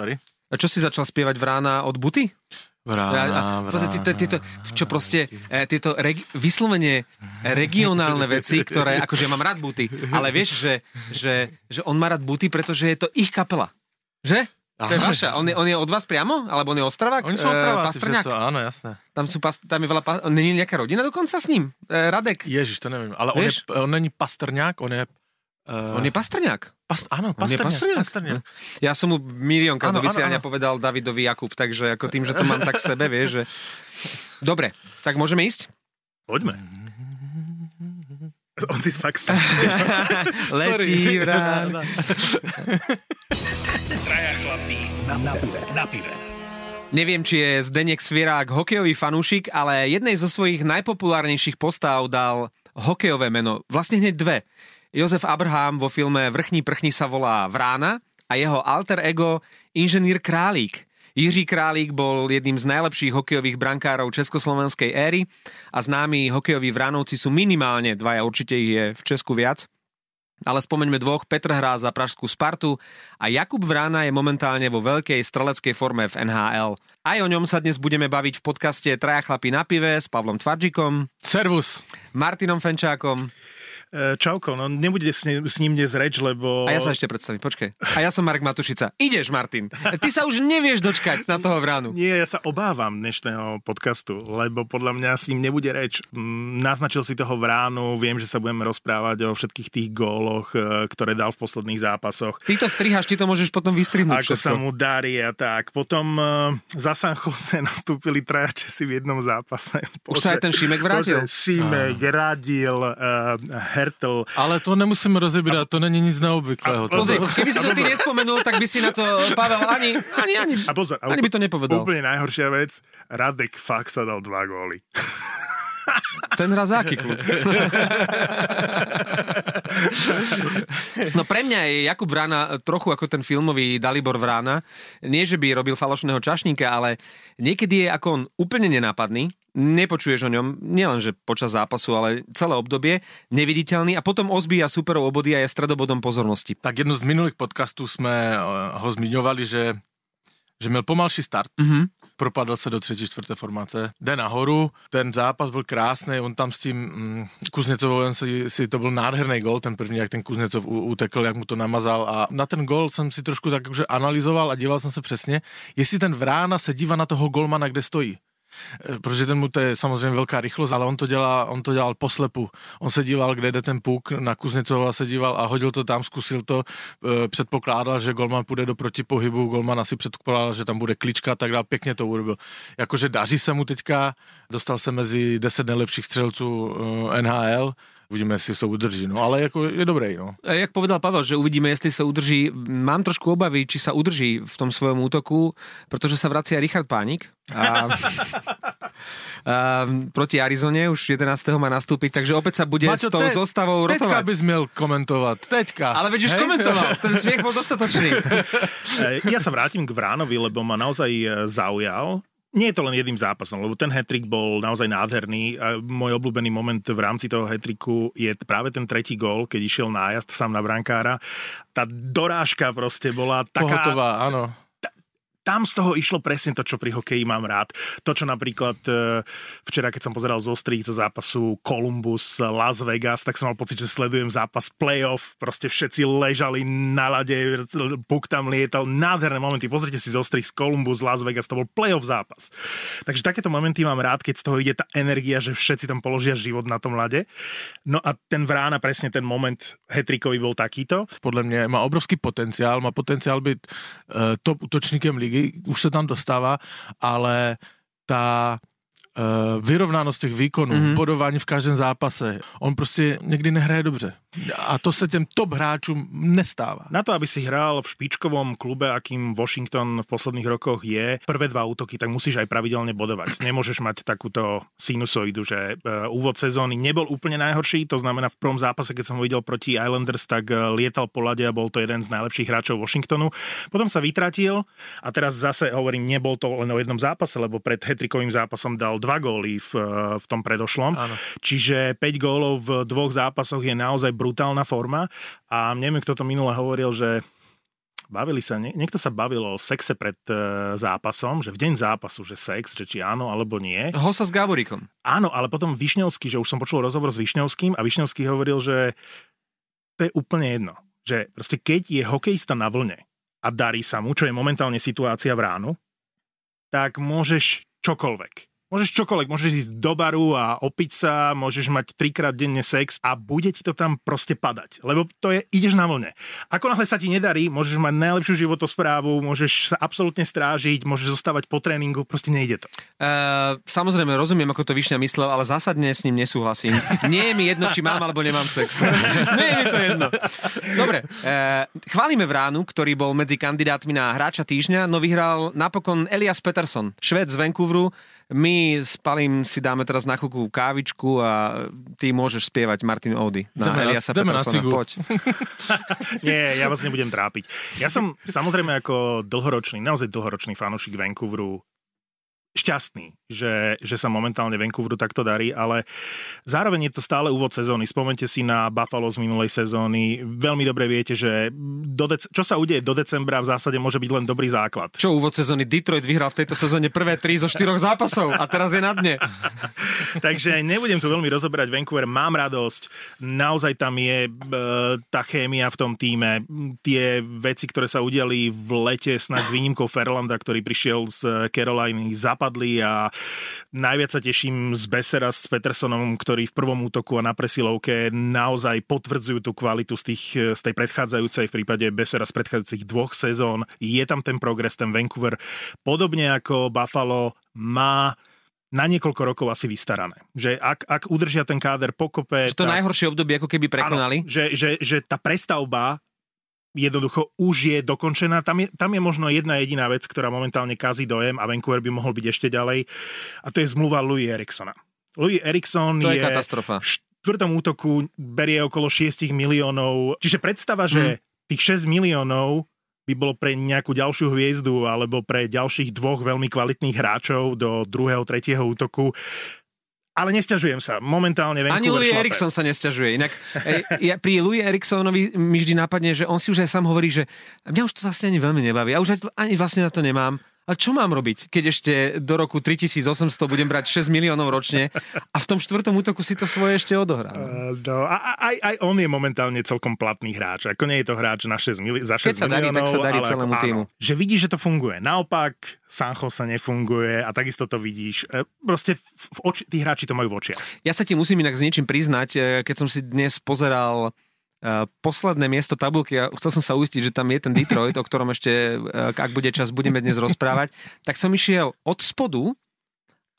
sorry. A čo si začal spievať Vrána od Buty? Vrána, A- a proste tieto, tieto, čo proste, e, tieto regi- vyslovene regionálne veci, ktoré, akože ja mám rád Buty, ale vieš, že, že, že on má rád Buty, pretože je to ich kapela. Že? To je vaša. On je, on je od vás priamo? Alebo on je Ostravák? Oni sú E, Pastrňák? všetci, áno, jasné. Tam, sú, pas, tam je veľa... Pa, není nejaká rodina dokonca s ním? E, Radek? Ježiš, to nevím, ale on, je, on není pastrňák, on je... Uh, On je Pastrňák. Pas, áno, On je pastrňák. Pastrňák. pastrňák. Ja som mu miliónkrát Áno, do vysielania áno, povedal Davidovi Jakub, takže ako tým, že to mám tak v sebe, vieš, že... Dobre, tak môžeme ísť? Poďme. On si fakt stane. Letí vrán. Traja chlapí na, na pive. Na pive. Neviem, či je Zdenek Svierák hokejový fanúšik, ale jednej zo svojich najpopulárnejších postav dal hokejové meno. Vlastne hneď dve. Jozef Abraham vo filme Vrchní prchni sa volá Vrána a jeho alter ego inženýr Králík. Jiří Králík bol jedným z najlepších hokejových brankárov československej éry a známi hokejoví vránovci sú minimálne dvaja, určite ich je v Česku viac. Ale spomeňme dvoch, Petr hrá za Pražskú Spartu a Jakub Vrána je momentálne vo veľkej streleckej forme v NHL. Aj o ňom sa dnes budeme baviť v podcaste Traja chlapí na pive s Pavlom Tvarčikom, Servus. Martinom Fenčákom Čauko, no nebude s ním, s ním dnes reč, lebo... a ja sa ešte predstavím, počkaj. A ja som Marek Matušica. Ideš, Martin. Ty sa už nevieš dočkať na toho Vránu. Nie, ja sa obávam dnešného podcastu, lebo podľa mňa s ním nebude reč. Mm, Naznačil si toho vránu, viem, že sa budeme rozprávať o všetkých tých góloch, e, ktoré dal v posledných zápasoch. Ty to strihaš, ty to môžeš potom vystrihnúť Ako všetko. sa mu darí a tak. Potom uh, za San Jose nastúpili traja Česi v jednom zápase. Už sa aj ten Šimek vrátil? Bože, Šimek, Radil, uh, Hertel. Ale to nemusíme rozebírať, to není nic neobvyklého. A- To- Pozri, keby si to ty nespomenul, tak by si na to Pavel ani, ani, ani, A pozor, ani by to nepovedal. Úplne najhoršia vec, Radek fakt sa dal dva góly. Ten hrá za aký klub? No pre mňa je Jakub Vrána trochu ako ten filmový Dalibor Vrána. Nie, že by robil falošného čašníka, ale niekedy je ako on úplne nenápadný. Nepočuješ o ňom nielenže počas zápasu, ale celé obdobie, neviditeľný a potom ozbíja superov obody a je stredobodom pozornosti. Tak jednu z minulých podcastů jsme eh, ho zmiňovali, že, že měl pomalší start. Mhm. Propadl se do třetí, čtvrté formace. Jde nahoru, ten zápas byl krásný, on tam s tím mm, Kuznecovem si, si, to byl nádherný gol, ten první, jak ten Kuznecov utekl, jak mu to namazal a na ten gol jsem si trošku tak že analyzoval a díval jsem se přesně, jestli ten Vrána se dívá na toho golmana, kde stojí. Eh, Protože ten mu to je samozřejmě velká rychlost, ale on to, dělá, on to dělal poslepu. On se díval, kde jde ten puk, na Kuznecova se díval a hodil to tam, zkusil to, eh, předpokládal, že golman půjde do protipohybu, golman asi předpokládal, že tam bude klička a tak dále, pěkně to urobil. Jakože daří se mu teďka, dostal se mezi 10 nejlepších střelců eh, NHL, uvidíme, jestli se udrží, no ale jako je dobrý, no. A Jak povedal Pavel, že uvidíme, jestli sa udrží. Mám trošku obavy, či sa udrží v tom svojom útoku, pretože sa vracia Richard Pánik. A, a proti Arizone už 11. má nastúpiť, takže opäť sa bude s tou te- zostavou teďka rotovať. bys měl komentovat, teďka. Ale veď už Hej? komentoval, ten smiech bol dostatočný. E, Ja sa vrátim k Vránovi, lebo ma naozaj e, zaujal. Nie je to len jedným zápasom, lebo ten hetrik bol naozaj nádherný. A môj obľúbený moment v rámci toho hetriku je práve ten tretí gól, keď išiel nájazd sám na brankára. Tá dorážka proste bola taká... Pohotová, áno. Tam z toho išlo presne to, čo pri hokeji mám rád. To, čo napríklad e, včera, keď som pozeral zo strých zo zápasu Columbus Las Vegas, tak som mal pocit, že sledujem zápas playoff. Proste všetci ležali na lade, puk tam lietal. Nádherné momenty. Pozrite si zo strých z Columbus Las Vegas, to bol playoff zápas. Takže takéto momenty mám rád, keď z toho ide tá energia, že všetci tam položia život na tom lade. No a ten Vrána, presne ten moment hetrikový bol takýto. podle mě má obrovský potenciál, má potenciál být uh, top útočníkem ligy, už se tam dostává, ale ta uh, vyrovnanost těch výkonů, mm-hmm. bodování v každém zápase, on prostě někdy nehraje dobře. A to se těm top hráčům nestává. Na to, aby si hral v špičkovom klube, akým Washington v posledných rokoch je, prvé dva útoky, tak musíš aj pravidelne bodovať. Nemôžeš mať takúto sinusoidu, že e, úvod sezóny nebol úplne najhorší, to znamená v prvom zápase, keď som ho videl proti Islanders, tak e, lietal po lade a bol to jeden z najlepších hráčov Washingtonu. Potom sa vytratil a teraz zase hovorím, nebol to len o jednom zápase, lebo pred hetrikovým zápasom dal dva góly v, e, v tom predošlom. Áno. Čiže 5 gólov v dvoch zápasoch je naozaj brutálna forma a neviem, kto to minule hovoril, že bavili sa, nie, niekto sa bavil o sexe pred uh, zápasom, že v deň zápasu, že sex, že či áno alebo nie. Hosa s Gáboríkom. Áno, ale potom Višňovský, že už som počul rozhovor s Višňovským a Višňovský hovoril, že to je úplne jedno. Že proste keď je hokejista na vlne a darí sa mu, čo je momentálne situácia v ránu, tak môžeš čokoľvek. Môžeš čokoľvek, môžeš ísť do baru a opiť sa, môžeš mať trikrát denne sex a bude ti to tam proste padať, lebo to je, ideš na vlne. Ako náhle sa ti nedarí, môžeš mať najlepšiu životosprávu, môžeš sa absolútne strážiť, môžeš zostávať po tréningu, proste nejde to. Uh, samozrejme, rozumiem, ako to Višňa myslel, ale zásadne s ním nesúhlasím. Nie je mi jedno, či mám alebo nemám sex. Nie je mi to jedno. Dobre, uh, chválime Vránu, ktorý bol medzi kandidátmi na hráča týždňa, no vyhral napokon Elias Peterson, šved z Vancouveru, my s Palim si dáme teraz na chvíľku kávičku a ty môžeš spievať Martin Ody na na- Eliasa na Petersona. cigu. Poď. Nie, ja vás nebudem trápiť. Ja som samozrejme ako dlhoročný, naozaj dlhoročný fanúšik Vancouveru šťastný, že, že sa momentálne Vancouveru takto darí, ale zároveň je to stále úvod sezóny. Spomente si na Buffalo z minulej sezóny. Veľmi dobre viete, že do dec- čo sa udeje do decembra v zásade môže byť len dobrý základ. Čo úvod sezóny? Detroit vyhral v tejto sezóne prvé tri zo štyroch zápasov a teraz je na dne. Takže nebudem tu veľmi rozoberať Vancouver, mám radosť, naozaj tam je e, tá chémia v tom týme, tie veci, ktoré sa udiali v lete, snad s výnimkou Ferlanda, ktorý prišiel z Caroliny, zapadli a najviac sa teším z Besera s Petersonom, ktorí v prvom útoku a na presilovke naozaj potvrdzujú tú kvalitu z, tých, z tej predchádzajúcej, v prípade Besera z predchádzajúcich dvoch sezón. Je tam ten progres, ten Vancouver, podobne ako Buffalo, má na niekoľko rokov asi vystarané. Že ak, ak udržia ten káder pokope... Že to najhoršie obdobie ako keby prekonali. Áno, že, že, že tá prestavba jednoducho už je dokončená. Tam je, tam je možno jedna jediná vec, ktorá momentálne kazí dojem a Vancouver by mohol byť ešte ďalej a to je zmluva Louis Eriksona. Louis Erikson To je je, katastrofa. v štvrtom útoku berie okolo 6 miliónov. Čiže predstava, že tých 6 miliónov by bolo pre nejakú ďalšiu hviezdu alebo pre ďalších dvoch veľmi kvalitných hráčov do druhého, tretieho útoku. Ale nesťažujem sa. Momentálne Vancouver Ani Louis šlape. Eriksson sa nesťažuje. Inak e, ja, pri Louis Eriksonovi mi vždy napadne, že on si už aj sám hovorí, že mňa už to vlastne ani veľmi nebaví. Ja už ani vlastne na to nemám. A čo mám robiť, keď ešte do roku 3800 budem brať 6 miliónov ročne a v tom štvrtom útoku si to svoje ešte odohrám? Uh, No, a, aj, aj on je momentálne celkom platný hráč. Ako nie je to hráč na 6 mili- za 6 Keď sa darí, miliónov. tak sa darí ale celému týmu. Že vidíš, že to funguje. Naopak, Sancho sa nefunguje a takisto to vidíš. E, Proste v, oči, tí hráči to majú v očiach. Ja sa ti musím inak s niečím priznať, e, keď som si dnes pozeral posledné miesto tabulky a chcel som sa uistiť, že tam je ten Detroit, o ktorom ešte, e, ak bude čas, budeme dnes rozprávať, tak som išiel od spodu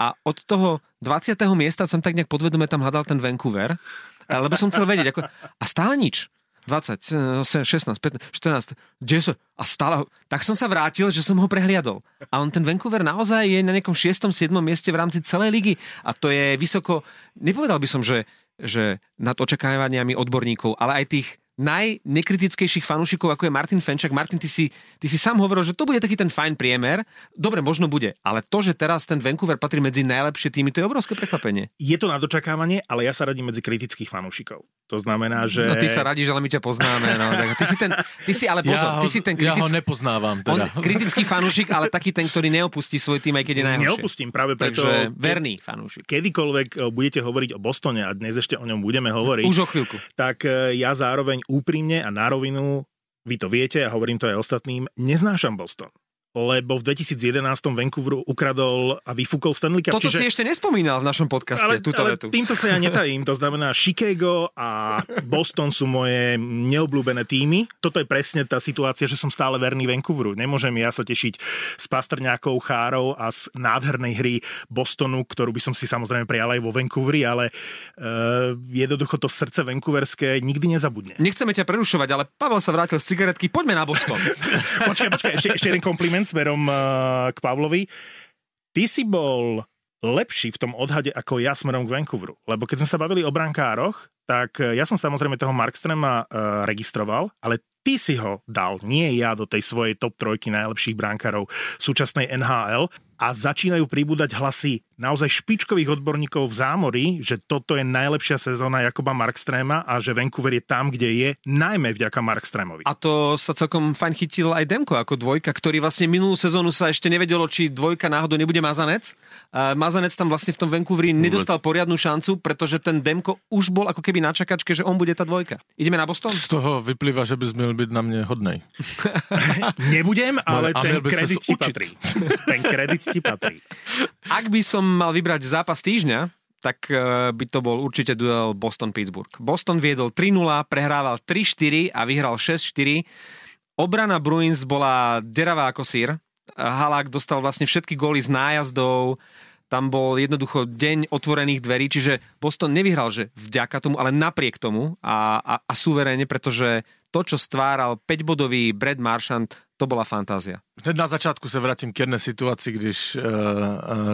a od toho 20. miesta som tak nejak podvedome tam hľadal ten Vancouver, e, lebo som chcel vedieť, ako, a stále nič. 20, 8, 16, 15, 14, 10 a stále tak som sa vrátil, že som ho prehliadol. A on ten Vancouver naozaj je na nejakom 6. 7. mieste v rámci celej ligy a to je vysoko, nepovedal by som, že, že nad očakávaniami odborníkov, ale aj tých najnekritickejších fanúšikov, ako je Martin Fenčak. Martin, ty si, ty si sám hovoril, že to bude taký ten fajn priemer. Dobre, možno bude, ale to, že teraz ten Vancouver patrí medzi najlepšie týmy, to je obrovské prekvapenie. Je to na dočakávanie, ale ja sa radím medzi kritických fanúšikov. To znamená, že... No ty sa radíš, ale my ťa poznáme. No, tak ty si ten, ty si ale pozor, ja ho, ty si ten ja ho kritický, nepoznávam. on, Teda. kritický fanúšik, ale taký ten, ktorý neopustí svoj tým, aj keď je najhoršie. Neopustím práve preto... Takže verný fanúšik. Kedykoľvek e, budete hovoriť o Bostone a dnes ešte o ňom budeme hovoriť, Už o chvíľku. tak e, ja zároveň úprimne a na rovinu, vy to viete a hovorím to aj ostatným, neznášam Boston. Lebo v 2011 Vancouveru ukradol a vyfúkol Stanley Cup. Toto si ešte nespomínal v našom podcaste, ale, túto ale vetu. týmto sa ja netajím. To znamená, Chicago a Boston sú moje neobľúbené týmy. Toto je presne tá situácia, že som stále verný Vancouveru. Nemôžem ja sa tešiť z pastrňákov, chárov a z nádhernej hry Bostonu, ktorú by som si samozrejme prijal aj vo Vancouveri, ale uh, jednoducho to srdce vancouverské nikdy nezabudne. Nechceme ťa prerušovať, ale Pavel sa vrátil z cigaretky. Poďme na Boston. Počkaj, počkaj, ešte, ešte jeden kompliment smerom uh, k Pavlovi. Ty si bol lepší v tom odhade ako ja smerom k Vancouveru. Lebo keď sme sa bavili o brankároch, tak eh, ja som samozrejme toho Markstrema uh, registroval, ale ty si ho dal, nie ja, do tej svojej top trojky najlepších brankárov súčasnej NHL a začínajú pribúdať hlasy naozaj špičkových odborníkov v zámori, že toto je najlepšia sezóna Jakoba Markstréma a že Vancouver je tam, kde je, najmä vďaka Markstrémovi. A to sa celkom fajn chytil aj Demko ako dvojka, ktorý vlastne minulú sezónu sa ešte nevedelo, či dvojka náhodou nebude Mazanec. Mazanec tam vlastne v tom Vancouveri nedostal poriadnu šancu, pretože ten Demko už bol ako keby na čakačke, že on bude tá dvojka. Ideme na Boston? Z toho vyplýva, že bys měl byť na mne hodnej. Nebudem, ale a ten by kredit ti patrí. Ten kredit ti patrí. Ak by som mal vybrať zápas týždňa, tak eh, by to bol určite duel Boston-Pittsburgh. Boston viedol 3-0, prehrával 3-4 a vyhral 6-4. Obrana Bruins bola deravá ako sír. Halák dostal vlastne všetky góly z nájazdov, tam bol jednoducho deň otvorených dverí, čiže Boston nevyhral, že vďaka tomu, ale napriek tomu a, a, a suverénne, pretože to, čo stváral 5-bodový Brad Marchand, to bola fantázia. Hned na začátku se vrátím k jedné situaci, když, uh, uh,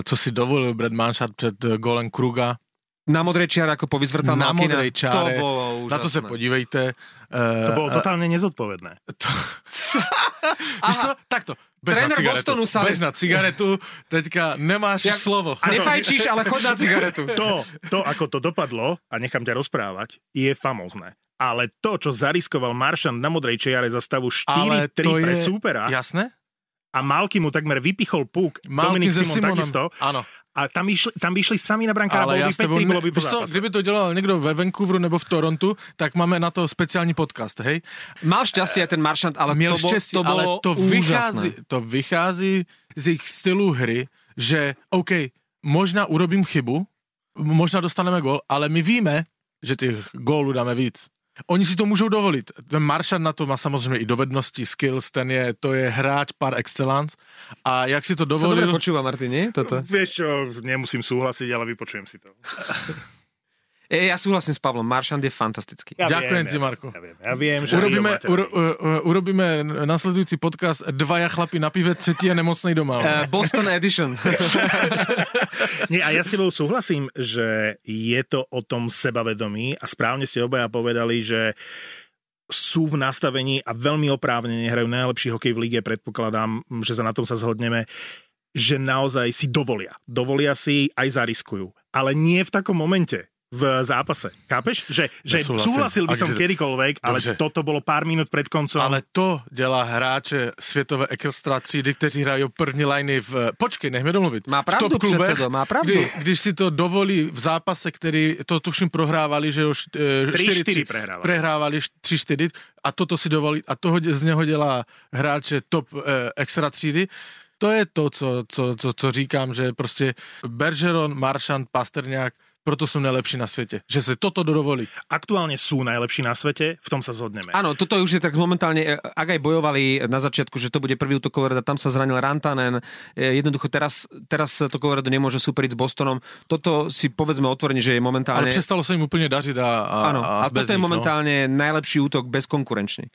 co si dovolil Brad Manšat před uh, golem Kruga, Na modrej čiare, ako povyzvrtal na Malkina, modrej čáre. To bolo úžasné. Na to se podívejte. To Uh, bolo totálne nezodpovedné. to... Víš co? Takto. Bež na Tréner cigaretu. Bostonu sa- Bež na cigaretu, teďka nemáš Jak- slovo. Nefajčíš, ale chod na cigaretu. To, to, ako to dopadlo, a nechám ťa rozprávať, je famózne. Ale to, čo zariskoval Maršant na modrej čiare za stavu 4-3 Ale to pre je... súpera Jasné? a Malky mu takmer vypichol puk, Malkin Dominik Simon Simonem. takisto, Áno. a tam, išli, tam by išli sami na brankára, Ale ja by s tebou 5-3, bolo by po co, kdyby to dělal někdo ve Vancouveru nebo v Torontu, tak máme na to speciální podcast, hej? Mal šťastie aj ten Marchand, ale Měl to, bol, štěstí, to bolo ale to vychází, úžasné. to vychází z jejich stylu hry, že OK, možná urobím chybu, možná dostaneme gol, ale my víme, že těch gólů dáme víc. Oni si to můžou dovolit. Ten Maršan na to má samozřejmě i dovednosti, skills, ten je, to je hráč par excellence. A jak si to Sa dobre dovolil... počúva, Martin, nie? Toto. Vieš čo, nemusím súhlasiť, ale vypočujem si to. E, ja súhlasím s Pavlom, Marchand je fantastický. Ja Ďakujem viem, ti, Marko. Ja viem, ja viem že Urobíme, Rio máte- uro, uh, urobíme nasledujúci podcast Dvaja chlapi na pive, třetí je nemocnej doma. E, Boston Edition. Nie, a ja s tebou súhlasím, že je to o tom sebavedomí a správne ste obaja povedali, že sú v nastavení a veľmi oprávnene hrajú najlepší hokej v lige, predpokladám, že sa na tom sa zhodneme, že naozaj si dovolia. Dovolia si aj zariskujú. Ale nie v takom momente v zápase. Chápeš? Že, že súhlasil by som kde- kedykoľvek, ale Dobře. toto bolo pár minút pred koncom. Ale to dělá hráče světové extra třídy, kteří hrají první liny v... Počkej, nech mi domluvit. Má v pravdu, top klubech, předsedo, má pravdu. Kdy, když si to dovolí v zápase, který to tuším prohrávali, že už 3-4 prehrávali. prehrávali 3-4 a toto si dovolí a toho z něho dělá hráče top eh, extra třídy. To je to, co, co, co, co říkám, že prostě Bergeron, Maršant, Pasterňák, proto sú najlepší na svete. Že sa toto dovolí. Aktuálne sú najlepší na svete, v tom sa zhodneme. Áno, toto už je tak momentálne, e, ak aj bojovali na začiatku, že to bude prvý útok Colorado, tam sa zranil Rantanen, e, jednoducho teraz, teraz to Colorado nemôže superiť s Bostonom. Toto si povedzme otvorene, že je Ale momentálne... přestalo sa im úplne dažiť a, a, Áno, a, bez toto je no. momentálne najlepší útok bezkonkurenčný.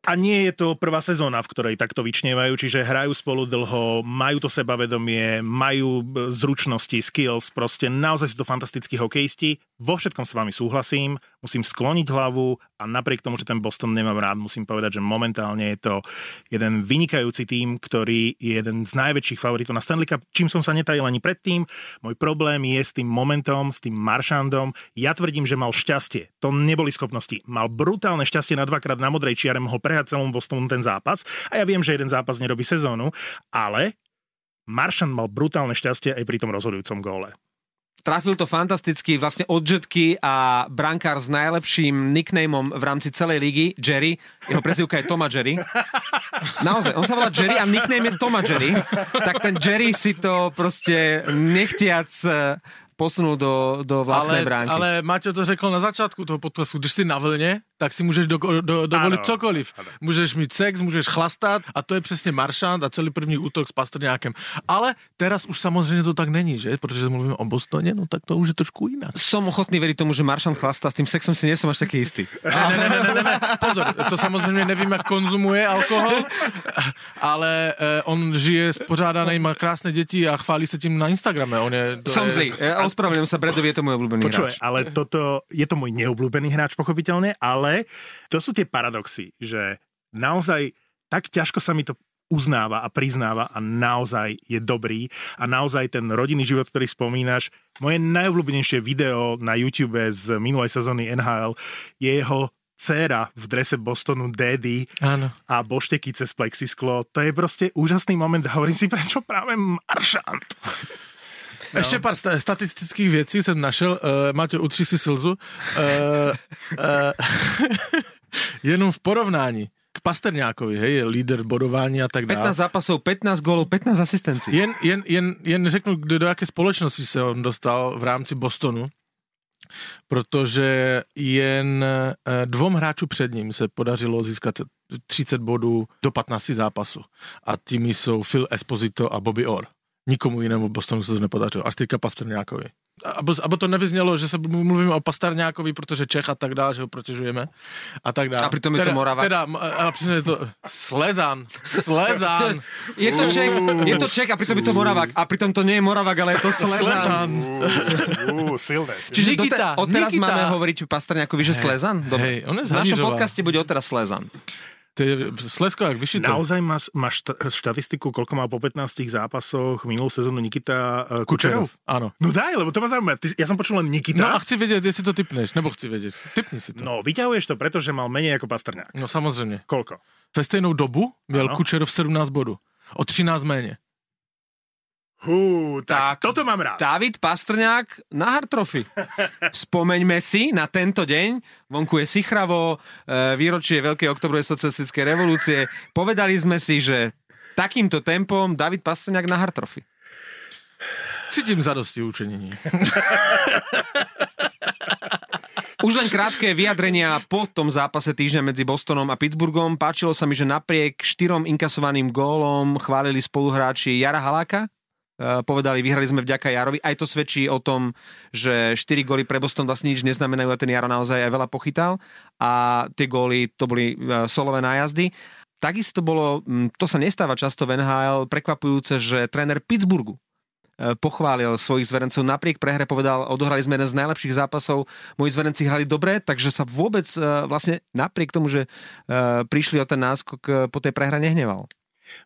A nie je to prvá sezóna, v ktorej takto vyčnievajú, čiže hrajú spolu dlho, majú to sebavedomie, majú b- zručnosti, skills, proste naozaj sú to fantastickí hokejisti. Vo všetkom s vami súhlasím, musím skloniť hlavu a napriek tomu, že ten Boston nemám rád, musím povedať, že momentálne je to jeden vynikajúci tým, ktorý je jeden z najväčších favoritov na Stanley Cup, čím som sa netajil ani predtým. Môj problém je s tým momentom, s tým Maršandom. Ja tvrdím, že mal šťastie. To neboli schopnosti. Mal brutálne šťastie na dvakrát na modrej čiare, mohol prehať celom Bostonu ten zápas. A ja viem, že jeden zápas nerobí sezónu, ale Maršand mal brutálne šťastie aj pri tom rozhodujúcom góle. Trafil to fantasticky, vlastne od Jetky a brankár s najlepším nicknameom v rámci celej ligy, Jerry. Jeho prezivka je Toma Jerry. Naozaj, on sa volá Jerry a nickname je Toma Jerry. Tak ten Jerry si to proste nechtiac eh, posunul do, do vlastnej ale, bránky. ale Maťo to řekl na začátku toho podcastu, když si na vlně, tak si můžeš do, do, dovolit Ano, cokoliv. ano. Můžeš mít sex, můžeš chlastat a to je přesně Maršant a celý první útok s Pastrňákem. Ale teraz už samozřejmě to tak není, že? Protože mluvíme o Bostoně, no tak to už je trošku jinak. Som ochotný veriť tomu, že Maršan chlastá, s tým sexom si nie som až taký istý. Ne, ne, ne, ne, ne, ne, pozor, to samozřejmě nevím, jak konzumuje alkohol, ale eh, on žije spořádaný, má krásné děti a chválí se tím na Instagrame. On je, to Som je, zlý. Ja ospravedlňujem sa, Bredovi je to môj obľúbený hráč. ale toto, je to môj neobľúbený hráč pochopiteľne, ale to sú tie paradoxy, že naozaj tak ťažko sa mi to uznáva a priznáva a naozaj je dobrý a naozaj ten rodinný život, ktorý spomínaš, moje najobľúbenejšie video na YouTube z minulej sezóny NHL je jeho dcéra v drese Bostonu Daddy Áno. a bošteky cez plexisklo. To je proste úžasný moment. Hovorím si, prečo práve Maršant? No. Ještě pár sta- statistických věcí jsem našel. Uh, Máte, utři si slzu. Uh, uh, jenom v porovnání k Pasterňákovi, hej, je líder bodování a tak 15 dále. zápasov, 15 gólov, 15 asistencií. Jen, jen, jen, jen řeknu, kdo do jaké společnosti se on dostal v rámci Bostonu, protože jen dvom hráčů před ním se podařilo získat 30 bodů do 15 zápasů. A tými jsou Phil Esposito a Bobby Orr. Nikomu jinému v Bostonu se to nepodařilo, až teďka Pasterňákovi. Abo, abo to nevyznělo, že se mluvíme o Pasterňákovi, protože Čech a tak dále, že ho protěžujeme a tak dále. A přitom je to teda, Moravák. Teda, a přitom je to Slezan. Slezan. Je to Čech, je to Čech a pritom je to Moravák. A pritom to nie je Moravák, ale je to Slezan. Slezan. Uú, silné. Čiže Nikita, dote- odteraz Nikita. máme hovoriť Pastrňákovi, že Slezan? hej, on je v našom podcaste bude odteraz Slezan. To je Slesko, jak vyšité. Naozaj máš, šta- štatistiku, koľko mal po 15 zápasoch minulú sezónu Nikita uh, Kučerov? Áno. No daj, lebo to ma zaujíma. Ty, ja som počul len Nikita. No a chci vedieť, jestli to typneš, nebo chci vedieť. Typni si to. No, vyťahuješ to preto, že mal menej ako Pastrňák. no samozřejmě. Koľko? Ve stejnou dobu měl Ano. Kučerov 17 bodů. O 13 méně. Hú, tak, Tak. toto mám rád. David Pastrňák na Hartrofy. Spomeňme si na tento deň, vonku je Sichravo, e, výročie Veľkej oktobrovej socialistickej revolúcie. Povedali sme si, že takýmto tempom David Pastrňák na Hartrofy. Cítím zadosti učení. Už len krátke vyjadrenia po tom zápase týždňa medzi Bostonom a Pittsburghom. Páčilo sa mi, že napriek štyrom inkasovaným gólom chválili spoluhráči Jara Haláka. E, Povedali, vyhrali sme vďaka Jarovi. Aj to svedčí o tom, že 4 góly pre Boston vlastne nič neznamenajú a ten Jaro naozaj aj veľa pochytal. A tie góly to boli e, solové nájazdy. Takisto bolo, mm, to sa nestáva často v NHL, prekvapujúce, že tréner Pittsburghu e, pochválil svojich zverencov. Napriek prehre povedal, odohrali sme jeden z najlepších zápasov, moji zverenci hrali dobre, takže sa vôbec vlastne napriek tomu, že prišli o ten náskok po tej prehre nehneval.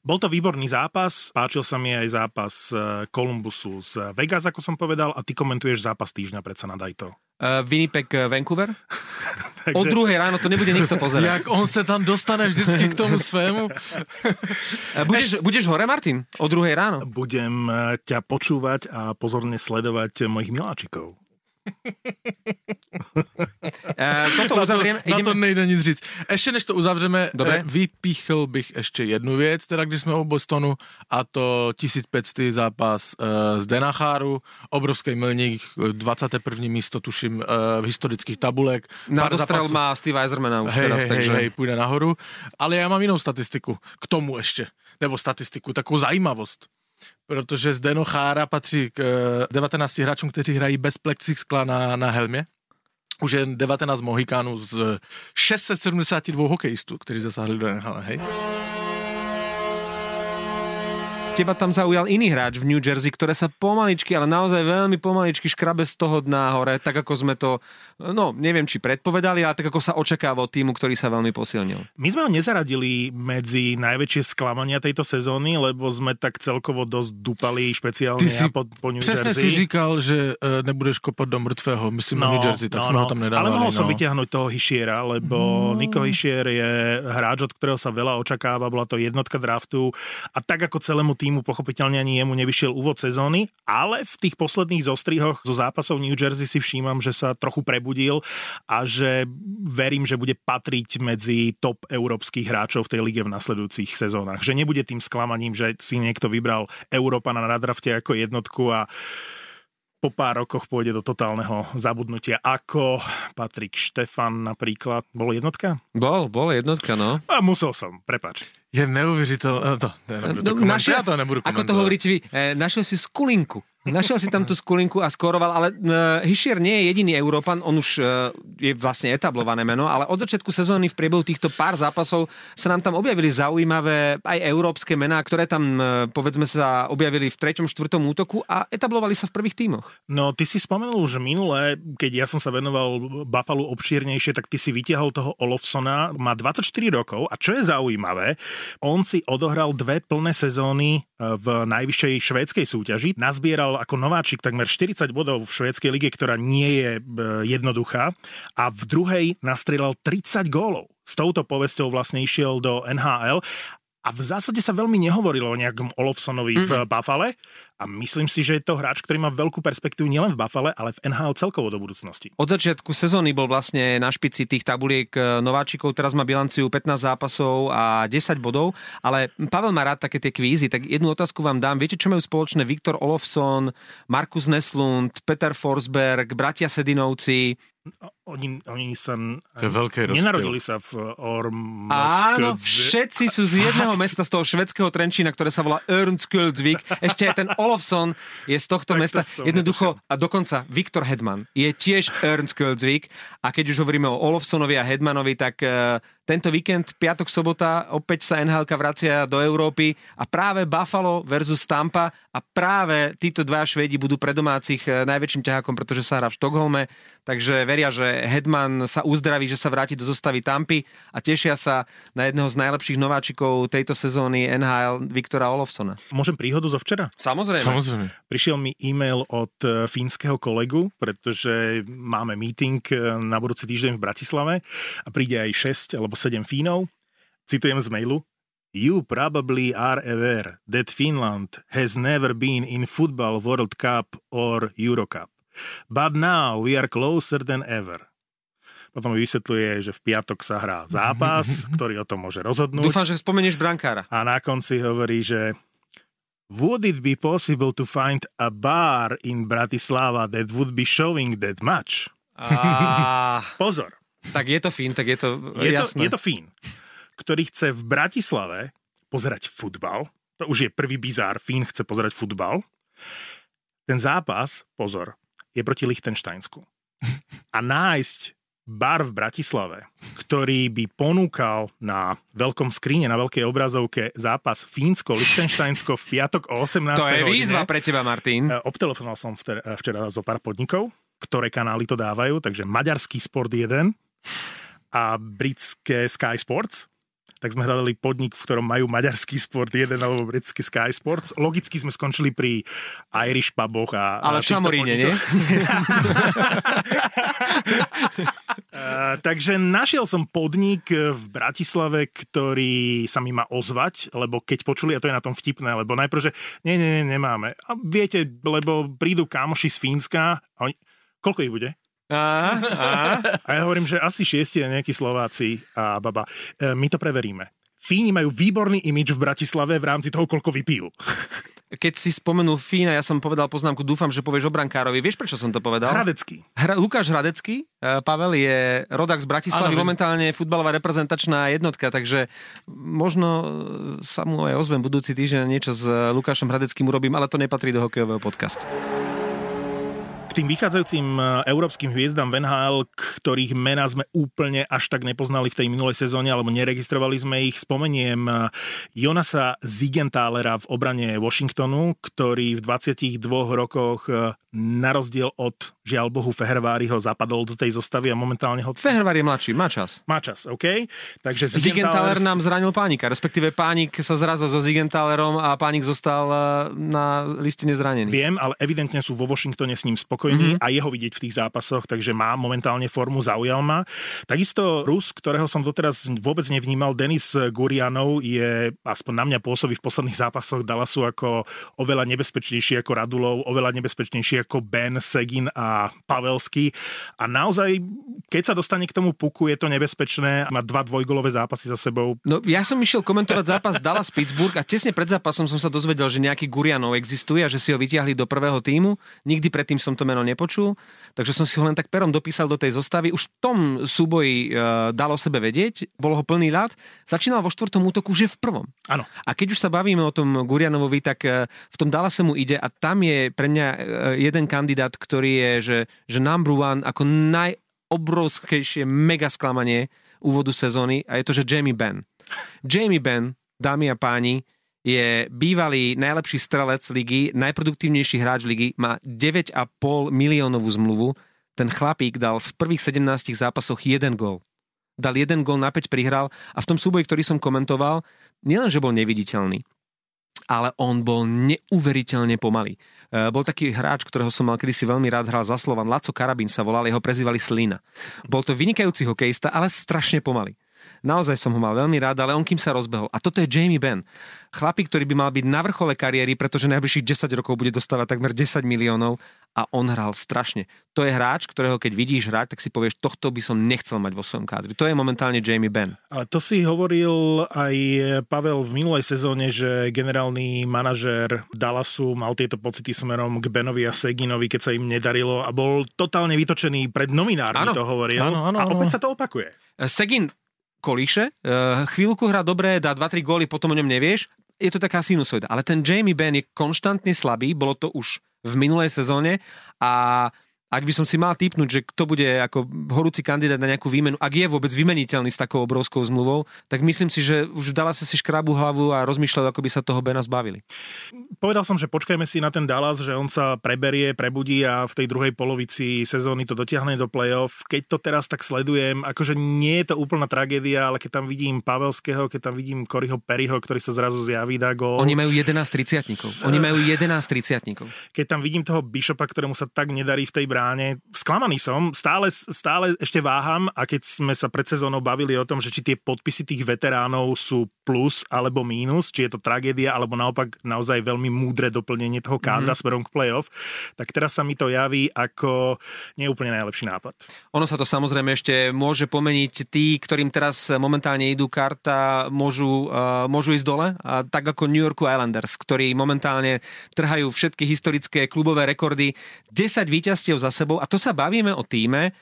Bol to výborný zápas, páčil sa mi aj zápas eh, Columbusu z Vegas, ako som povedal, a ty komentuješ zápas týždňa, predsa nadaj to. E, Winnipeg, e, Vancouver? Takže... O druhej ráno to nebude nikto pozerať. Jak on se tam dostane vždycky k tomu svému. E, Budeš, budeš hore, Martin? O druhej ráno? Budem ťa počúvať a pozorne sledovať mojich miláčikov. E, toto uzavrieme. Na to nejde nic říct. Ještě než to uzavřeme, eh, vypíchl bych ještě jednu věc, teda když jsme u Bostonu, a to 1500. zápas eh, z Denacháru, obrovský milník, eh, 21. místo tuším eh, v historických tabulek. Na dostrel má Steve Eisermana už hej, teraz, hej, takže... hej, půjde nahoru. Ale já mám jinou statistiku k tomu ještě. Nebo statistiku, takovou zajímavost. Protože z Denochára patří k eh, 19 hráčům, kteří hrají bez plexiskla na, na helmě. Už je 19 Mohikánů z 672 hokejistů, kteří zasáhli do NHL, hej? Teba tam zaujal iný hráč v New Jersey, ktoré sa pomaličky, ale naozaj veľmi pomaličky škrabe z toho dna hore, tak ako sme to, no neviem či predpovedali, ale tak ako sa očakáva od týmu, ktorý sa veľmi posilnil. My sme ho nezaradili medzi najväčšie sklamania tejto sezóny, lebo sme tak celkovo dosť dupali špeciálne Ty si po, po New Přesně Jersey. si říkal, že uh, nebudeš kopat do mrtvého, myslím no, New Jersey, tak no, jsme ho tam nedávali. Ale mohol som no. vyťahnuť toho Hyšiera, lebo no. Nico Hyšier je hráč, od ktorého sa veľa očakáva, bola to jednotka draftu a tak ako celému týmu pochopiteľne ani jemu nevyšiel úvod sezóny, ale v tých posledných zostrihoch zo zápasov New Jersey si všímam, že sa trochu prebudil a že verím, že bude patriť medzi top európskych hráčov v tej lige v nasledujúcich sezónach. Že nebude tým sklamaním, že si niekto vybral Európana na drafte ako jednotku a po pár rokoch pôjde do totálneho zabudnutia, ako Patrik Štefan napríklad. Bol jednotka? Bol, bol jednotka, no. A musel som, prepač. Je neuvěřitelné, to, to, nebudu to No, komentovat, našiel- já to nebudu Ako to hovoríte vy, e, našiel si skulinku. Našiel si tam tú skulinku a skoroval, ale uh, Hischier nie je jediný Európan, on už uh, je vlastne etablované meno, ale od začiatku sezóny v priebehu týchto pár zápasov sa nám tam objavili zaujímavé aj európske mená, ktoré tam uh, povedzme sa objavili v treťom, štvrtom útoku a etablovali sa v prvých tímoch. No, ty si spomenul už minule, keď ja som sa venoval Buffalo obšírnejšie, tak ty si vytiahol toho Olofsona, má 24 rokov a čo je zaujímavé, on si odohral dve plné sezóny v najvyššej švédskej súťaži. Nazbieral ako nováčik takmer 40 bodov v švédskej lige, ktorá nie je e, jednoduchá a v druhej nastrelal 30 gólov. S touto povesťou vlastne išiel do NHL a v zásade sa veľmi nehovorilo o nejakom Olofsonovi mm. v Buffale a myslím si, že je to hráč, ktorý má veľkú perspektívu nielen v Buffale, ale v NHL celkovo do budúcnosti. Od začiatku sezóny bol vlastne na špici tých tabuliek e, nováčikov, teraz má bilanciu 15 zápasov a 10 bodov, ale Pavel má rád také tie kvízy, tak jednu otázku vám dám. Viete, čo majú spoločné Viktor Olofsson, Markus Neslund, Peter Forsberg, bratia Sedinovci, oni, oni sa... To je veľké Nenarodili sa v Orm... Áno, všetci sú z jedného mesta, z toho švedského Trenčína, ktoré sa volá Örnskjöldvik. Ešte aj ten Olofsson je z tohto tak mesta. To Jednoducho, a dokonca Viktor Hedman je tiež Örnskjöldvik. A keď už hovoríme o Olofssonovi a Hedmanovi, tak uh, tento víkend, piatok, sobota, opäť sa NHL vracia do Európy a práve Buffalo versus Tampa a práve títo dva Švedi budú pre domácich e, najväčším ťahákom, pretože sa hrá v Štokholme, takže veria, že Hedman sa uzdraví, že sa vráti do zostavy Tampy a tešia sa na jedného z najlepších nováčikov tejto sezóny NHL, Viktora Olofsona. Môžem príhodu zo včera? Samozrejme. Samozrejme. Prišiel mi e-mail od e, fínskeho kolegu, pretože máme meeting e, na budúci týždeň v Bratislave a príde aj 6 alebo 7 Fínov. Citujem z mailu. You probably are aware that Finland has never been in Football World Cup or Eurocup. But now we are closer than ever. Potom vysvetľuje, že v piatok sa hrá zápas, ktorý o tom môže rozhodnúť. Dúfam, že spomenieš brankára. A na konci hovorí, že Would it be possible to find a bar in Bratislava that would be showing that much? A... Pozor. Tak je to fín, tak je to je jasné. To, je to fín, ktorý chce v Bratislave pozerať futbal. To už je prvý bizár. Fín chce pozerať futbal. Ten zápas, pozor, je proti Lichtensteinsku. A nájsť bar v Bratislave, ktorý by ponúkal na veľkom skríne, na veľkej obrazovke zápas Fínsko-Lichtensteinsko v piatok o 18. To je hodine. výzva pre teba, Martin. E, Obtelefonoval som vtera, včera zo pár podnikov, ktoré kanály to dávajú, takže maďarský Sport 1 a britské Sky Sports tak sme hľadali podnik, v ktorom majú maďarský sport jeden alebo britský Sky Sports. Logicky sme skončili pri Irish puboch a... Ale v Šamoríne, nie? Uh, takže našiel som podnik v Bratislave, ktorý sa mi má ozvať, lebo keď počuli, a to je na tom vtipné, lebo najprv, že nie, nie, nie, nemáme. A viete, lebo prídu kámoši z Fínska, a oni, koľko ich bude? A, a. a ja hovorím, že asi šiesti a nejakí Slováci a baba. E, my to preveríme. Fíni majú výborný imič v Bratislave v rámci toho, koľko vypijú. Keď si spomenul Fína, ja som povedal poznámku, dúfam, že povieš o brankárovi. Vieš, prečo som to povedal? Hradecký. Hra, Lukáš Hradecký, Pavel je rodák z Bratislavy, Áno, momentálne futbalová reprezentačná jednotka, takže možno sa mu aj ozvem budúci týždeň niečo s Lukášom Hradeckým urobím, ale to nepatrí do hokejového podcastu tým vychádzajúcim e, európskym hviezdam v NHL, ktorých mená sme úplne až tak nepoznali v tej minulej sezóne, alebo neregistrovali sme ich, spomeniem e, Jonasa Zigenthalera v obrane Washingtonu, ktorý v 22 rokoch e, na rozdiel od žiaľ Bohu Fehervári ho zapadol do tej zostavy a momentálne ho... Fehervár je mladší, má čas. Má čas, OK. Takže Zigenthaler nám zranil pánika, respektíve pánik sa zrazil so Zigentalerom a pánik zostal na listine zranený. Viem, ale evidentne sú vo Washingtone s ním spokojní mm-hmm. a jeho vidieť v tých zápasoch, takže má momentálne formu, zaujal ma. Takisto Rus, ktorého som doteraz vôbec nevnímal, Denis Gurianov je, aspoň na mňa pôsobí v posledných zápasoch Dallasu ako oveľa nebezpečnejší ako Radulov, oveľa nebezpečnejší ako Ben Segin a a Pavelský. A naozaj, keď sa dostane k tomu puku, je to nebezpečné. Má dva dvojgolové zápasy za sebou. No, ja som išiel komentovať zápas Dallas Pittsburgh a tesne pred zápasom som sa dozvedel, že nejaký Gurianov existuje a že si ho vyťahli do prvého týmu. Nikdy predtým som to meno nepočul, takže som si ho len tak perom dopísal do tej zostavy. Už v tom súboji e, dalo sebe vedieť, bolo ho plný ľad. Začínal vo štvrtom útoku, že v prvom. Áno. A keď už sa bavíme o tom Gurianovovi, tak e, v tom Dallase mu ide a tam je pre mňa e, jeden kandidát, ktorý je, že, že number one ako najobrovskejšie mega sklamanie úvodu sezóny a je to, že Jamie Benn. Jamie Benn, dámy a páni, je bývalý najlepší strelec ligy, najproduktívnejší hráč ligy, má 9,5 miliónovú zmluvu. Ten chlapík dal v prvých 17 zápasoch jeden gól. Dal jeden gól, na 5 prihral a v tom súboji, ktorý som komentoval, nielen, bol neviditeľný, ale on bol neuveriteľne pomalý. E, bol taký hráč, ktorého som mal kedysi veľmi rád, hral za Slovan, Laco Karabín sa volal, jeho prezývali Slina. Bol to vynikajúci hokejista, ale strašne pomalý. Naozaj som ho mal veľmi rád, ale on kým sa rozbehol. A toto je Jamie Benn. Chlapík, ktorý by mal byť na vrchole kariéry, pretože najbližších 10 rokov bude dostávať takmer 10 miliónov a on hral strašne. To je hráč, ktorého keď vidíš hrať, tak si povieš, tohto by som nechcel mať vo svojom kádri. To je momentálne Jamie Benn. Ale to si hovoril aj Pavel v minulej sezóne, že generálny manažér Dallasu mal tieto pocity smerom k Benovi a Seginovi, keď sa im nedarilo a bol totálne vytočený pred nominármi, Áno. to hovoril. Áno, áno, a opäť sa to opakuje. Segin kolíše, eh, chvíľku hrá dobre, dá 2-3 góly, potom o ňom nevieš. Je to taká sinusoida. Ale ten Jamie Benn je konštantne slabý, bolo to už v minulej sezóne a ak by som si mal typnúť, že kto bude ako horúci kandidát na nejakú výmenu, ak je vôbec vymeniteľný s takou obrovskou zmluvou, tak myslím si, že už dala sa si škrabu hlavu a rozmýšľajú, ako by sa toho Bena zbavili. Povedal som, že počkajme si na ten Dallas, že on sa preberie, prebudí a v tej druhej polovici sezóny to dotiahne do play-off. Keď to teraz tak sledujem, akože nie je to úplná tragédia, ale keď tam vidím Pavelského, keď tam vidím Koryho Perryho, ktorý sa zrazu zjaví, dá gól. Oni majú 11 triciatníkov. Oni majú 11 triciatníkov. keď tam vidím toho Bishopa, ktorému sa tak nedarí v tej bráne, sklamaný som, stále, stále ešte váham a keď sme sa pred sezónou bavili o tom, že či tie podpisy tých veteránov sú plus alebo mínus, či je to tragédia, alebo naopak naozaj veľmi múdre doplnenie toho kádra mm-hmm. smerom k playoff, tak teraz sa mi to javí ako neúplne najlepší nápad. Ono sa to samozrejme ešte môže pomeniť. Tí, ktorým teraz momentálne idú karta, môžu, uh, môžu ísť dole. A tak ako New Yorku Islanders, ktorí momentálne trhajú všetky historické klubové rekordy. 10 víťazstiev za sebou. A to sa bavíme o týme,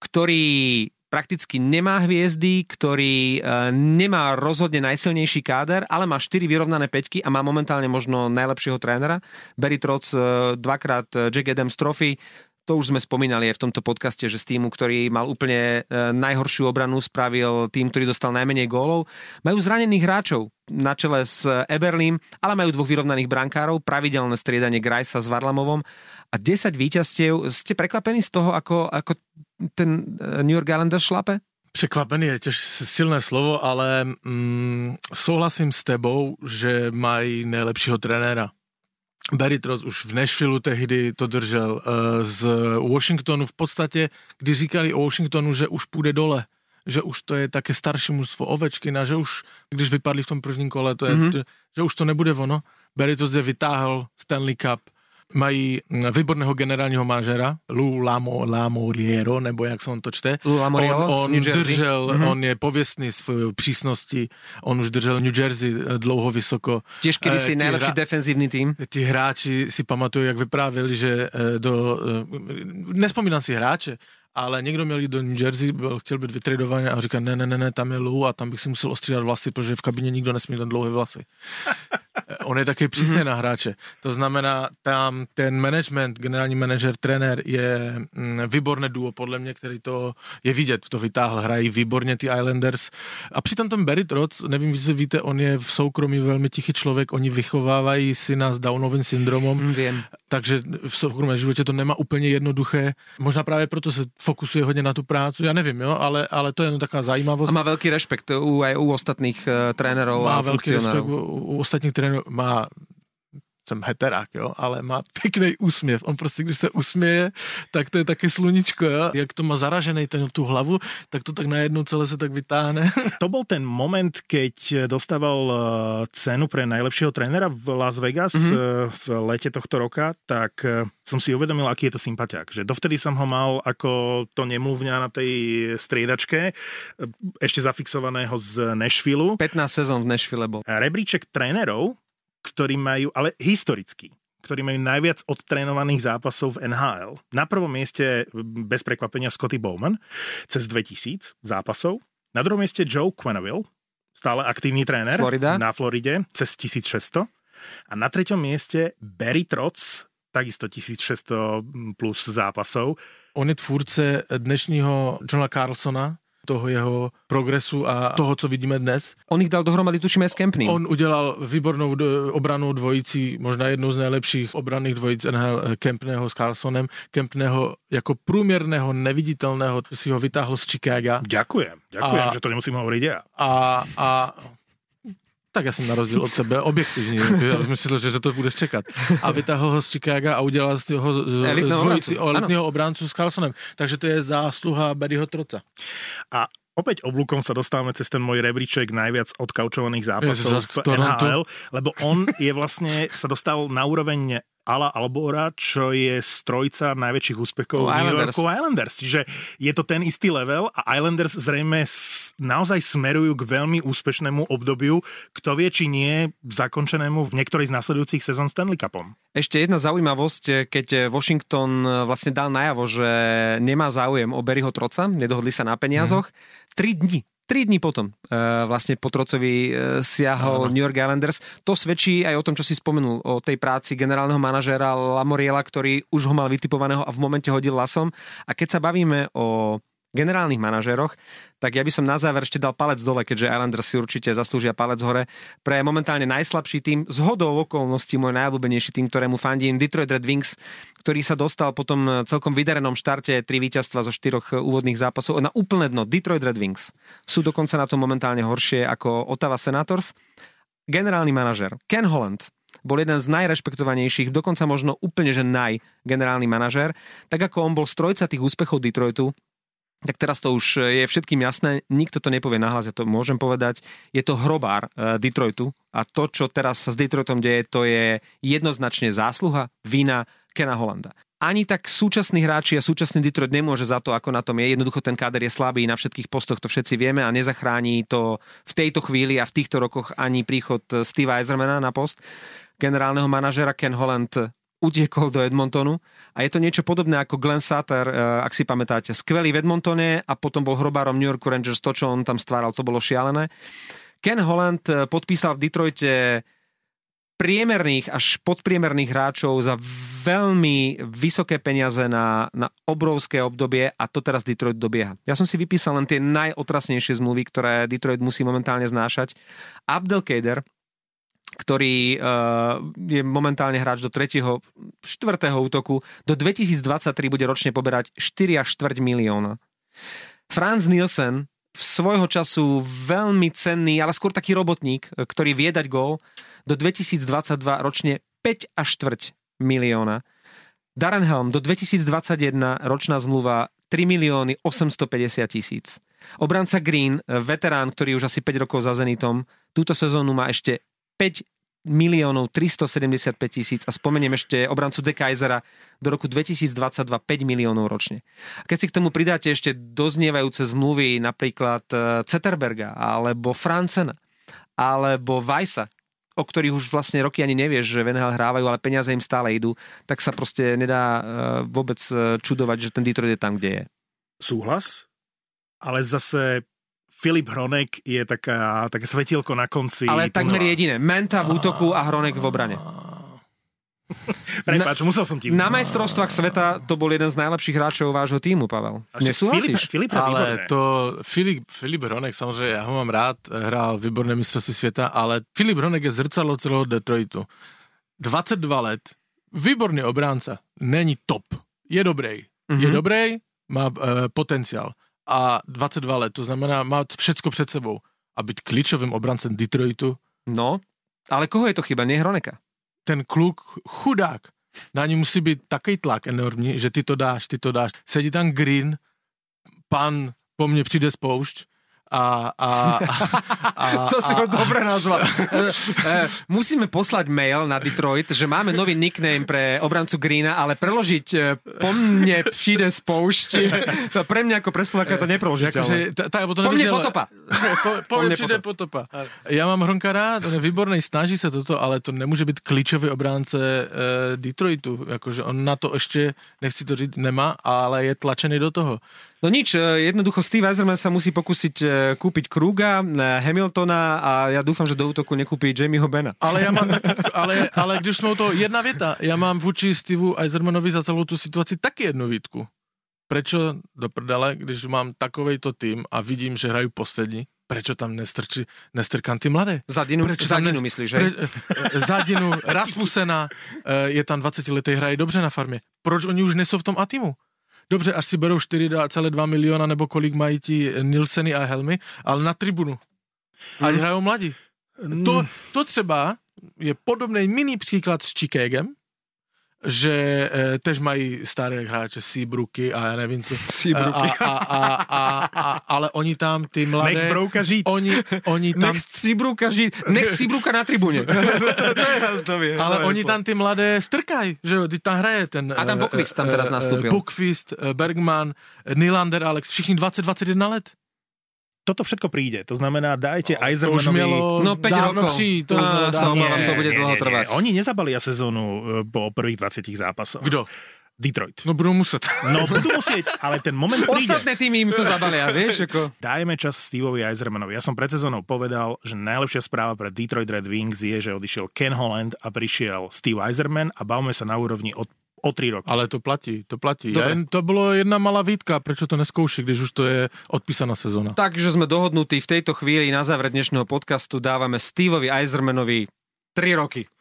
ktorý prakticky nemá hviezdy, ktorý e, nemá rozhodne najsilnejší káder, ale má 4 vyrovnané peťky a má momentálne možno najlepšieho trénera. Barry Trotz, e, dvakrát e, Jack Adams Trophy, to už sme spomínali aj v tomto podcaste, že z týmu, ktorý mal úplne najhoršiu obranu, spravil tým, ktorý dostal najmenej gólov. Majú zranených hráčov na čele s Eberlím, ale majú dvoch vyrovnaných brankárov, pravidelné striedanie Grajsa s Varlamovom a 10 víťazstiev. Ste prekvapení z toho, ako, ako ten e, New York Islanders šlape? Překvapený je těž silné slovo, ale mm, souhlasím s tebou, že mají nejlepšího trenéra. Barry Trotz už v Nashville tehdy to držel. eh, Z Washingtonu v podstatě, kdy říkali o Washingtonu, že už půjde dole, že už to je také starší mužstvo Ovečkina, že už, když vypadli v tom prvním kole, to je, mm-hmm. že už to nebude ono. Barry Trotz je vytáhl Stanley Cup, mají výborného generálního manažera, Lou Lamo, Lamoriero, nebo jak se on to čte. Lou Lamoriello on, on držel, Mhm. mm-hmm. on je pověstný svojou přísností, on už držel New Jersey eh, dlouho vysoko. Tiež kedy si Eh, najlepší hra- defenzívny tým. Ti hráči si pamatujú, jak vyprávěli, že eh, do... Nespomínám si hráče, ale někdo měl jít do New Jersey, byl, chtěl být vytradovaný a říká, ne, ne, ne, ne, tam je Lou a tam bych si musel ostřídat vlasy, protože v kabině nikdo nesmí mít dlouhé vlasy. On je taky přísný mm-hmm. na hráče. To znamená, tam ten management, generální manažer, trenér je mm, výborné duo, podle mě, který to je vidět, to vytáhl, hrají výborně ty Islanders. A přitom ten Barry Trotz, nevím, jestli víte, on je v soukromí velmi tichý člověk, oni vychovávají syna s Downovým syndromem, Mm, Viem. Takže v soukromém životě to nemá úplně jednoduché. Možná právě proto se fokusuje hodně na tu prácu, já nevím, jo, ale, ale to je jenom taková A zajímavost. má veľký rešpekt u, aj u ostatných uh, trénerov má a velký respekt funkcionárov. u, u ostatních trénerů, má jsem heterák, jo, ale má pěkný úsměv. On prostě, když se usměje, tak to je také sluníčko, jo. Jak to má zaražený ten, tu hlavu, tak to tak najednou celé se tak vytáhne. To bol ten moment, keď dostával eh, cenu pre najlepšieho trénera v Las Vegas mm-hmm. v lete tohto roka, tak eh, som si uvedomil, aký je to sympatiák. Že dovtedy som ho mal ako to nemluvňa na tej striedačke, ešte zafixovaného z Nashville. 15 sezón v Nashville bol. Rebríček trénerov ktorí majú, ale historicky, ktorí majú najviac odtrénovaných zápasov v NHL. Na prvom mieste, bez prekvapenia, Scotty Bowman, cez 2000 zápasov. Na druhom mieste Joe Quenneville, stále aktívny tréner Florida. na Floride, cez 1600. A na treťom mieste Barry Trotz, takisto 1600 plus zápasov. On je tvůrce dnešního Johna Carlsona, toho jeho progresu a toho, co vidíme dnes. On ich dal dohromady, tuším, s Kempným. On udělal výbornou obranou dvojicí, možná jednou z nejlepších obranných dvojic NHL eh, Kempného s Carlsonem. Kempného jako průměrného, neviditelného si ho vytáhl z Chicaga. Ďakujem, ďakujem, a, že to nemusím hovoriť ja. A, a tak já jsem na rozdíl od tebe objektivní, já myslel, že to budeš čekat. A vytáhl ho z Chicaga a udělal z toho dvojici o elitního obráncu s Carlsonem. Takže to je zásluha Barryho Troca. A opäť oblúkom sa dostávame cez ten môj rebríček najviac odkaučovaných zápasov v NHL, lebo on je vlastne, sa dostal na úroveň Ala Albora, čo je strojca najväčších úspechov New Yorku Islanders. Čiže je to ten istý level a Islanders zrejme naozaj smerujú k veľmi úspešnému obdobiu, kto vie, či nie zakončenému v niektorej z nasledujúcich sezón Stanley Cupom. Ešte jedna zaujímavosť, keď Washington vlastne dal najavo, že nemá záujem o Berryho Troca, nedohodli sa na peniazoch, mm. tri dni 3 dní potom uh, vlastne po Trocovi uh, siahol no, no. New York Islanders. To svedčí aj o tom, čo si spomenul, o tej práci generálneho manažéra Lamoriela, ktorý už ho mal vytipovaného a v momente hodil lasom. A keď sa bavíme o generálnych manažéroch, tak ja by som na záver ešte dal palec dole, keďže Islanders si určite zaslúžia palec hore. Pre momentálne najslabší tým, z hodou okolností môj najobľúbenejší tým, ktorému fandím, Detroit Red Wings, ktorý sa dostal po tom celkom vydarenom štarte tri víťazstva zo štyroch úvodných zápasov na úplné dno. Detroit Red Wings sú dokonca na tom momentálne horšie ako Ottawa Senators. Generálny manažer Ken Holland, bol jeden z najrešpektovanejších, dokonca možno úplne, že naj generálny manažér. Tak ako on bol strojca tých úspechov Detroitu, tak teraz to už je všetkým jasné, nikto to nepovie nahlas, ja to môžem povedať. Je to hrobár uh, Detroitu a to, čo teraz sa s Detroitom deje, to je jednoznačne zásluha, vina Kena Holanda. Ani tak súčasní hráči a súčasný Detroit nemôže za to, ako na tom je. Jednoducho ten káder je slabý na všetkých postoch, to všetci vieme a nezachrání to v tejto chvíli a v týchto rokoch ani príchod Steve Eisermana na post generálneho manažera Ken Holland utiekol do Edmontonu a je to niečo podobné ako Glenn Sutter, eh, ak si pamätáte. Skvelý v Edmontone a potom bol hrobárom New York Rangers. To, čo on tam stváral, to bolo šialené. Ken Holland eh, podpísal v Detroite priemerných až podpriemerných hráčov za veľmi vysoké peniaze na, na obrovské obdobie a to teraz Detroit dobieha. Ja som si vypísal len tie najotrasnejšie zmluvy, ktoré Detroit musí momentálne znášať. Abdelkader, ktorý uh, je momentálne hráč do 3. 4. útoku. Do 2023 bude ročne poberať 4 až 4 milióna. Franz Nielsen, v svojho času veľmi cenný, ale skôr taký robotník, ktorý vie dať gól, do 2022 ročne 5 až 4 milióna. Darren Helm do 2021 ročná zmluva 3 milióny 850 tisíc. Obranca Green, veterán, ktorý už asi 5 rokov za Zenitom, túto sezónu má ešte 5 miliónov 375 tisíc a spomeniem ešte obrancu De Kaisera do roku 2022 5 miliónov ročne. Keď si k tomu pridáte ešte doznievajúce zmluvy napríklad Zetterberga alebo Francena alebo Weissa, o ktorých už vlastne roky ani nevieš, že v hrávajú, ale peniaze im stále idú, tak sa proste nedá e, vôbec e, čudovať, že ten Detroit je tam, kde je. Súhlas, ale zase Filip Hronek je taká, také svetielko na konci. Ale takmer jediné. Menta v útoku a Hronek v obrane. Prepáč, na, musel som ti... Na majstrovstvách sveta to bol jeden z najlepších hráčov vášho týmu, Pavel. Nesúhlasíš? Filip, Filip ale to... Filip, Filip Hronek, samozrejme, ja ho mám rád, hral výborné mistrovství sveta, ale Filip Hronek je zrcadlo celého Detroitu. 22 let, výborný obránca, není top, je dobrý. Mm-hmm. Je mhm. dobrý, má e, potenciál a 22 let, to znamená má všetko před sebou a byť klíčovým obrancem Detroitu. No, ale koho je to chyba? Nie Hroneka. ten kluk chudák, na ní musí být takový tlak enormní, že ty to dáš, ty to dáš. Sedí tam Green, pan po mne přijde spoušť a, a, a, To si ho dobre nazval. E, e, Musíme poslať mail na Detroit, že máme nový nickname pre obrancu Greena, ale preložiť e, po mne přijde spoušť. To pre mňa ako pre Slováka to Akože, nepreložiteľné. to Po mne potopa. po, po, Po mne přijde potopa. Já mám Hronka rád, on je výborný, snaží se toto, ale to nemůže být klíčový obránce e, Detroitu. Jakože on na to ještě, nechci to říct, nemá, ale je tlačený do toho. No nič, e, jednoducho Steve Eiserman sa musí pokúsiť e, kúpiť Kruga, e, Hamiltona a ja dúfam, že do útoku nekúpi Jamieho Bena. Ale já mám ale, ale když jsme u toho, jedna věta, já mám vůči Steveu Eisermanovi za celou tu situaci taky jednu výtku. Prečo do prdele, když mám takovejto tým a vidím, že hrajú poslední, prečo tam nestrči, nestrkám ty mladé? Zadinu, Prečo zadinu ne- myslíš, že? Pre, Zadinu, Rasmusena, je tam 20 letý, hraje dobře na farmě. Proč oni už nejsou v tom Atimu? Dobře, až si berou 4,2 miliona nebo kolik mají ti Nilseny a Helmy, ale na tribunu. Ať Hmm. hrajou mladí. To, to třeba je podobný mini příklad s Chicagem, že e, tež mají staré hráče Seabrooky a já nevím co. Seabrooky. A, a, a, a, a, ale oni tam, ty mladé... Nech Brouka žiť. Oni, oni tam... Nech Cibruka ži... Nech Cibruka na tribúne. to je rozdobie. Ale oni tam ty mladé strkají, že jo, ty tam hraje ten... Adam eh, Bokvist tam teraz eh, nastúpil. Bokvist, eh, Bergman, Nylander, Alex, všichni 20-21 let. Toto všetko príde. To znamená, dajte To už Eisermanovi... mělo No, päť dávno rokov. přijít. To bylo sa obávam, to bude dlho trvať. Oni nezabalia sezónu e, po prvých 20 zápasoch. Kdo? Detroit. No budou muset. No budú musieť, ale ten moment príde. Ostatné týmy im to zabalia, vieš? Ako... Dajme čas Steveovi Eisermanovi. Ja som pred sezónou povedal, že najlepšia správa pre Detroit Red Wings je, že odišiel Ken Holland a prišiel Steve Eiserman a bavme sa na úrovni od, o 3 roky. Ale to platí, to platí. Dobre. Ja to bylo jedna malá výtka, prečo to neskouší, když už to je odpísaná sezóna. Takže sme dohodnutí v tejto chvíli na záver dnešného podcastu dávame Steveovi Eisermanovi 3 roky.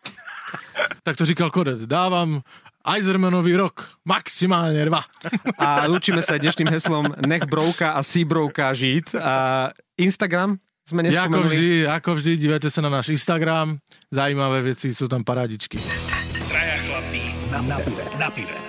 Tak to říkal Kodet. Dávám Eisermanovi rok, maximálne dva. A lúčime sa dnešným heslom Nech Brouka a Seabrouka žít. A Instagram sme nespomenuli. vždy, ako vždy, dívajte sa na náš Instagram, zajímavé veci, sú tam parádičky. Traja chlapí na,